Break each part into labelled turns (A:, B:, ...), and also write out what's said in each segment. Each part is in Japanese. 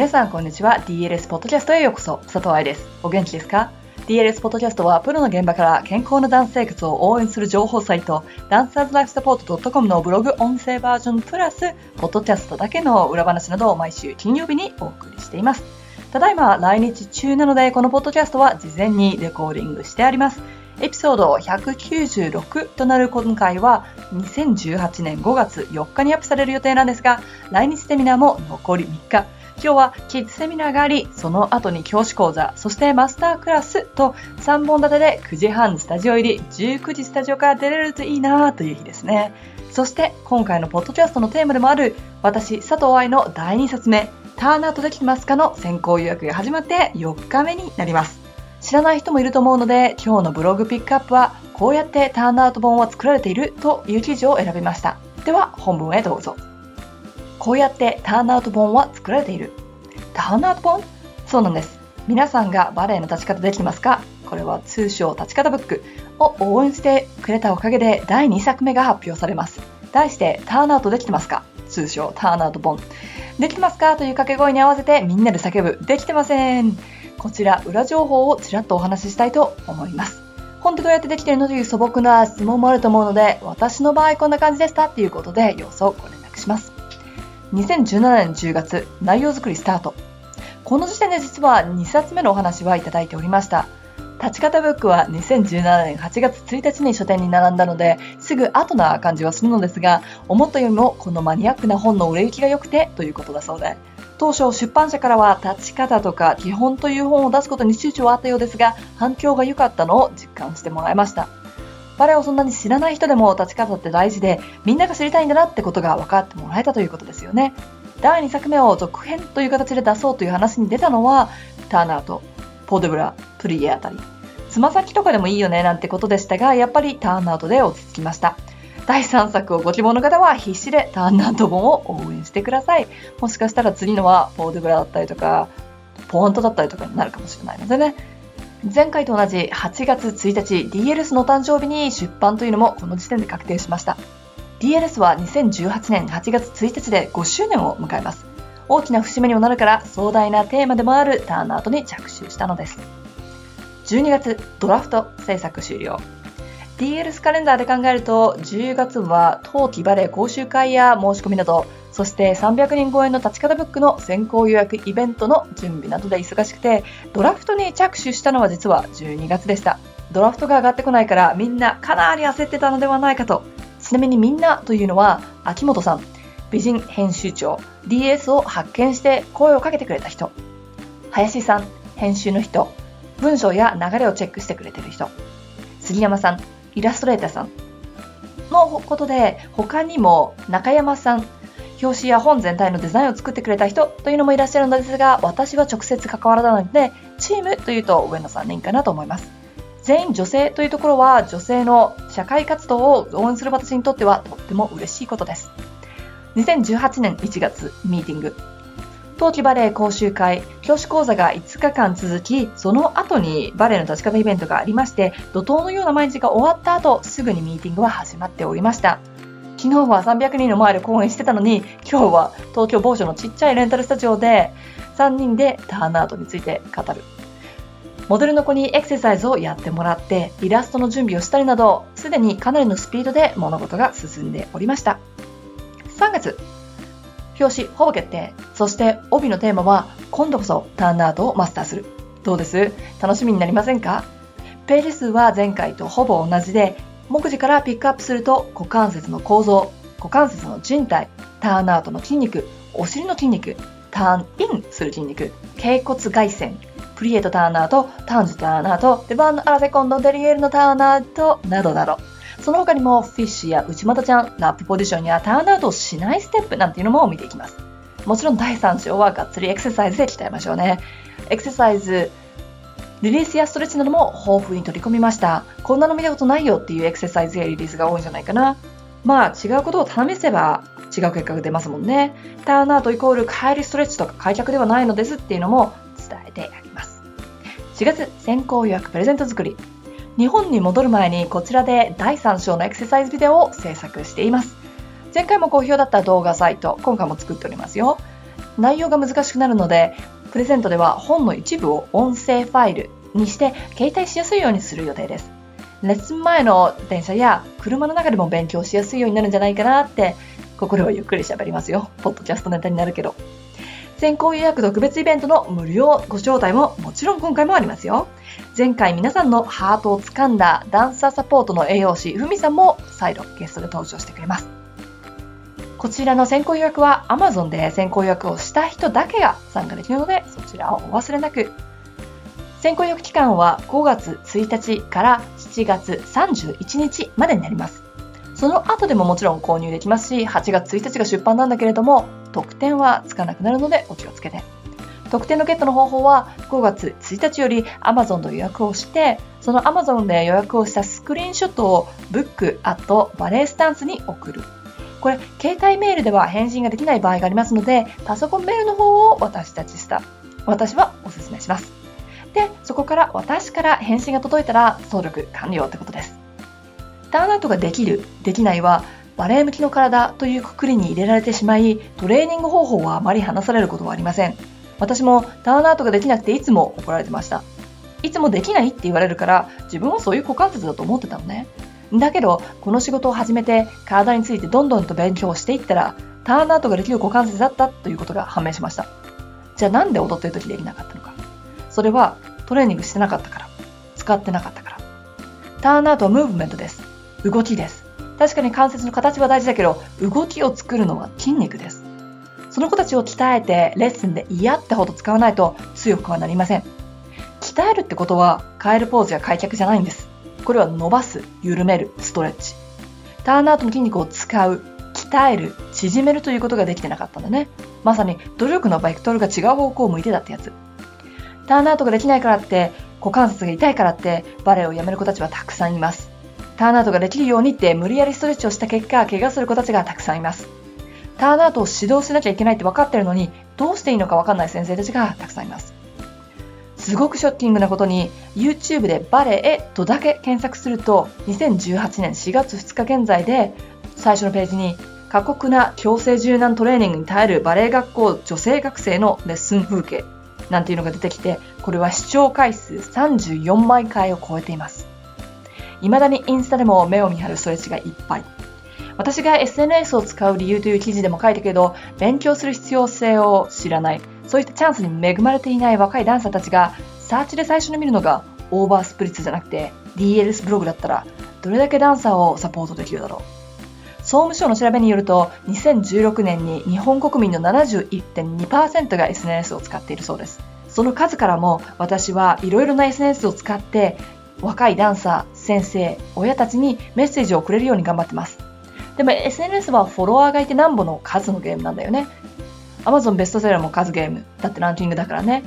A: 皆さんこんにちは。DLS ポッドキャストへようこそ。佐藤愛です。お元気ですか？DLS ポッドキャストはプロの現場から健康なダンス生活を応援する情報サイトダンサーズライフサポート .com のブログ音声バージョンプラスポッドキャストだけの裏話などを毎週金曜日にお送りしています。ただいま来日中なのでこのポッドキャストは事前にレコーディングしてあります。エピソード196となる今回は2018年5月4日にアップされる予定なんですが来日セミナーも残り3日。今日はキッズセミナーがあり、その後に教師講座、そしてマスタークラスと3本立てで9時半スタジオ入り、19時スタジオから出れるといいなという日ですね。そして今回のポッドキャストのテーマでもある私、佐藤愛の第2冊目、ターンアウトできますかの先行予約が始まって4日目になります。知らない人もいると思うので、今日のブログピックアップは、こうやってターンアウト本は作られているという記事を選びました。では、本文へどうぞ。こうやってターンアウト本は作られている。ターンアウト本？そうなんです。皆さんがバレエの立ち方できてますか？これは通称立ち方ブックを応援してくれたおかげで第2作目が発表されます。題してターンアウトできてますか？通称ターンアウト本。できてますか？という掛け声に合わせてみんなで叫ぶ。できてません。こちら裏情報をちらっとお話ししたいと思います。本当どうやってできてるのという素朴な質問もあると思うので、私の場合こんな感じでしたっていうことで様子をご連絡します。2017年10月、内容作りスタート。この時点で実は2冊目のお話はいただいておりました。立ち方ブックは2017年8月1日に書店に並んだので、すぐ後な感じはするのですが、思ったよりもこのマニアックな本の売れ行きが良くてということだそうで、当初出版社からは立ち方とか基本という本を出すことに躊躇はあったようですが、反響が良かったのを実感してもらいました。バレエをそんなに知らない人でも立ち方って大事で、みんなが知りたいんだなってことが分かってもらえたということですよね。第2作目を続編という形で出そうという話に出たのは、ターナーとポーデブラ、プリエあたり。つま先とかでもいいよねなんてことでしたが、やっぱりターンアウトで落ち着きました。第3作をご希望の方は必死でターンアウト本を応援してください。もしかしたら次のはポーデブラだったりとか、ポーントだったりとかになるかもしれないのでね。前回と同じ8月1日 DLS の誕生日に出版というのもこの時点で確定しました。DLS は2018年8月1日で5周年を迎えます。大きな節目にもなるから壮大なテーマでもあるターンアウトに着手したのです。12月、ドラフト制作終了。DLS カレンダーで考えると、10月は冬季バレエ講習会や申し込みなど、そして300人超えの立ち方ブックの先行予約イベントの準備などで忙しくて、ドラフトに着手したのは実は12月でした。ドラフトが上がってこないからみんなかなり焦ってたのではないかと。ちなみにみんなというのは、秋元さん、美人編集長、DS を発見して声をかけてくれた人、林さん、編集の人、文章や流れをチェックしてくれてる人、杉山さん、イラストレーターさんのことで、他にも中山さん、表紙や本全体のデザインを作ってくれた人というのもいらっしゃるのですが、私は直接関わらないので、チームというと上野さんでいいかなと思います。全員女性というところは女性の社会活動を応援する私にとってはとっても嬉しいことです。2018年1月ミーティング冬季バレエ講習会、教師講座が5日間続き、その後にバレエの立ち方イベントがありまして、怒涛のような毎日が終わった後、すぐにミーティングは始まっておりました。昨日は300人の前で講演してたのに、今日は東京某所のちっちゃいレンタルスタジオで3人でターンアウトについて語るモデルの子にエクササイズをやってもらって、イラストの準備をしたりなど、すでにかなりのスピードで物事が進んでおりました。3月、表紙ほぼ決定。そして帯のテーマは、今度こそターンアウトをマスターする。どうです？楽しみになりませんか？ページ数は前回とほぼ同じで、目次からピックアップすると股関節の構造、股関節の人体、ターンアウトの筋肉、お尻の筋肉、ターンインする筋肉、頸骨外旋、プリエとターナーとターンズターナーとデバンのアラセコンドデリエルのターナーとなどなどその他にもフィッシュや内股ちゃんラップポジションやターンアウトしないステップなんていうのも見ていきます。もちろん第3章はがっつりエクササイズで鍛えましょうね。エクササイズリリースやストレッチなども豊富に取り込みました。こんなの見たことないよっていうエクササイズやリリースが多いんじゃないかな。まあ違うことを試せば違う結果が出ますもんね。ターンアウトイコール帰りストレッチとか開脚ではないのですっていうのも伝えてやります。4月先行予約プレゼント作り。日本に戻る前にこちらで第3章のエクササイズビデオを制作しています前回も好評だった動画サイト今回も作っておりますよ内容が難しくなるので、プレゼントでは本の一部を音声ファイルにして携帯しやすいようにする予定です。レッスン前の電車や車の中でも勉強しやすいようになるんじゃないかなって心をゆっくり喋りますよ。ポッドキャストネタになるけど。先行予約特別イベントの無料ご招待ももちろん今回もありますよ。前回皆さんのハートを掴んだダンサーサポートの栄養士ふみさんも再度ゲストで登場してくれます。こちらの先行予約は Amazon で先行予約をした人だけが参加できるのでそちらをお忘れなく。先行予約期間は5月1日から7月31日までになります。その後でももちろん購入できますし、8月1日が出版なんだけれども、特典はつかなくなるのでお気をつけて。特典のゲットの方法は5月1日より Amazon の予約をして、その Amazon で予約をしたスクリーンショットを Book at バレースタンスに送る。これ、携帯メールでは返信ができない場合がありますので、パソコンメールの方を私たちした、私はお勧めします。で、そこから私から返信が届いたら登録完了ってことです。ターンアウトができる、できないは、バレエ向きの体というくくりに入れられてしまい、トレーニング方法はあまり話されることはありません。私もターンアウトができなくていつも怒られてました。いつもできないって言われるから、自分はそういう股関節だと思ってたのね。だけど、この仕事を始めて体についてどんどんと勉強していったら、ターンアウトができる股関節だったということが判明しました。じゃあなんで踊ってる時できなかったのか。それはトレーニングしてなかったから。使ってなかったから。ターンアウトはムーブメントです。動きです。確かに関節の形は大事だけど、動きを作るのは筋肉です。その子たちを鍛えてレッスンで嫌ってほど使わないと強くはなりません。鍛えるってことはカエルポーズや開脚じゃないんです。これは伸ばす、緩める、ストレッチ。ターンアウトの筋肉を使う、鍛える、縮めるということができてなかったんだね。まさに努力のベクトルが違う方向を向いてたってやつ。ターンアウトができないからって、股関節が痛いからってバレエをやめる子たちはたくさんいます。ターンアウトができるようにって無理やりストレッチをした結果、怪我する子たちがたくさんいます。ターンアウトを指導しなきゃいけないって分かってるのに、どうしていいのか分かんない先生たちがたくさんいます。すごくショッキングなことに YouTube でバレエとだけ検索すると2018年4月2日現在で最初のページに過酷な強制柔軟トレーニングに耐えるバレエ学校女性学生のレッスン風景なんていうのが出てきてこれは視聴回数34万回を超えています未だにインスタでも目を見張るストレッチがいっぱい私が SNS を使う理由という記事でも書いたけど勉強する必要性を知らないそういったチャンスに恵まれていない若いダンサーたちが、サーチで最初に見るのがオーバースプリッツじゃなくて DLS ブログだったら、どれだけダンサーをサポートできるだろう。総務省の調べによると、2016年に日本国民の71.2%が SNS を使っているそうです。その数からも私はいろいろな SNS を使って若いダンサー、先生、親たちにメッセージをくれるように頑張ってます。でも SNS はフォロワーがいてなんぼの数のゲームなんだよね。Amazon ベストセラーも数ゲームだってランキングだからね。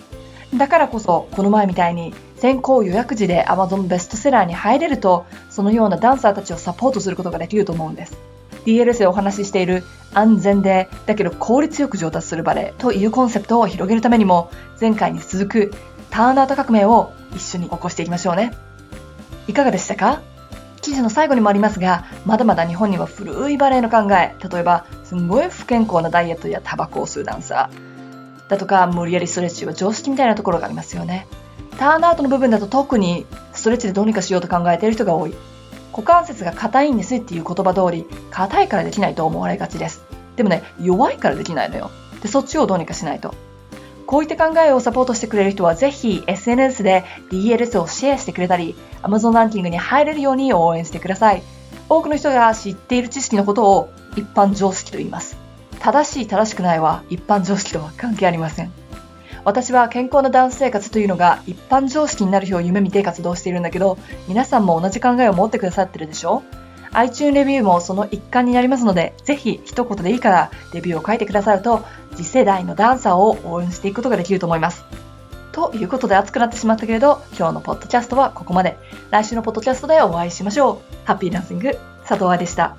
A: だからこそ、この前みたいに先行予約時で Amazon ベストセラーに入れると、そのようなダンサーたちをサポートすることができると思うんです。DLS でお話ししている安全で、だけど効率よく上達するバレエというコンセプトを広げるためにも、前回に続くターンアウト革命を一緒に起こしていきましょうね。いかがでしたか？記事の最後にもありますが、まだまだ日本には古いバレエの考え、例えば、すんごい不健康なダイエットやタバコを吸うダンサーだとか、無理やりストレッチは常識みたいなところがありますよね。ターンアウトの部分だと特にストレッチでどうにかしようと考えている人が多い。股関節が硬いんですっていう言葉通り、硬いからできないと思われがちです。でもね、弱いからできないのよ。で、そっちをどうにかしないと。こういった考えをサポートしてくれる人はぜひ SNS で DLS をシェアしてくれたり Amazon ランキングに入れるように応援してください。多くの人が知っている知識のことを一般常識と言います。正しい正しくないは一般常識とは関係ありません。私は健康なダンス生活というのが一般常識になる日を夢見て活動しているんだけど、皆さんも同じ考えを持ってくださってるでしょ iTunes レビューもその一環になりますので、ぜひ一言でいいからレビューを書いてくださると、次世代のダンサーを応援していくことができると思います。ということで熱くなってしまったけれど、今日のポッドキャストはここまで。来週のポッドキャストでお会いしましょう。ハッピーダンシング、佐藤愛でした。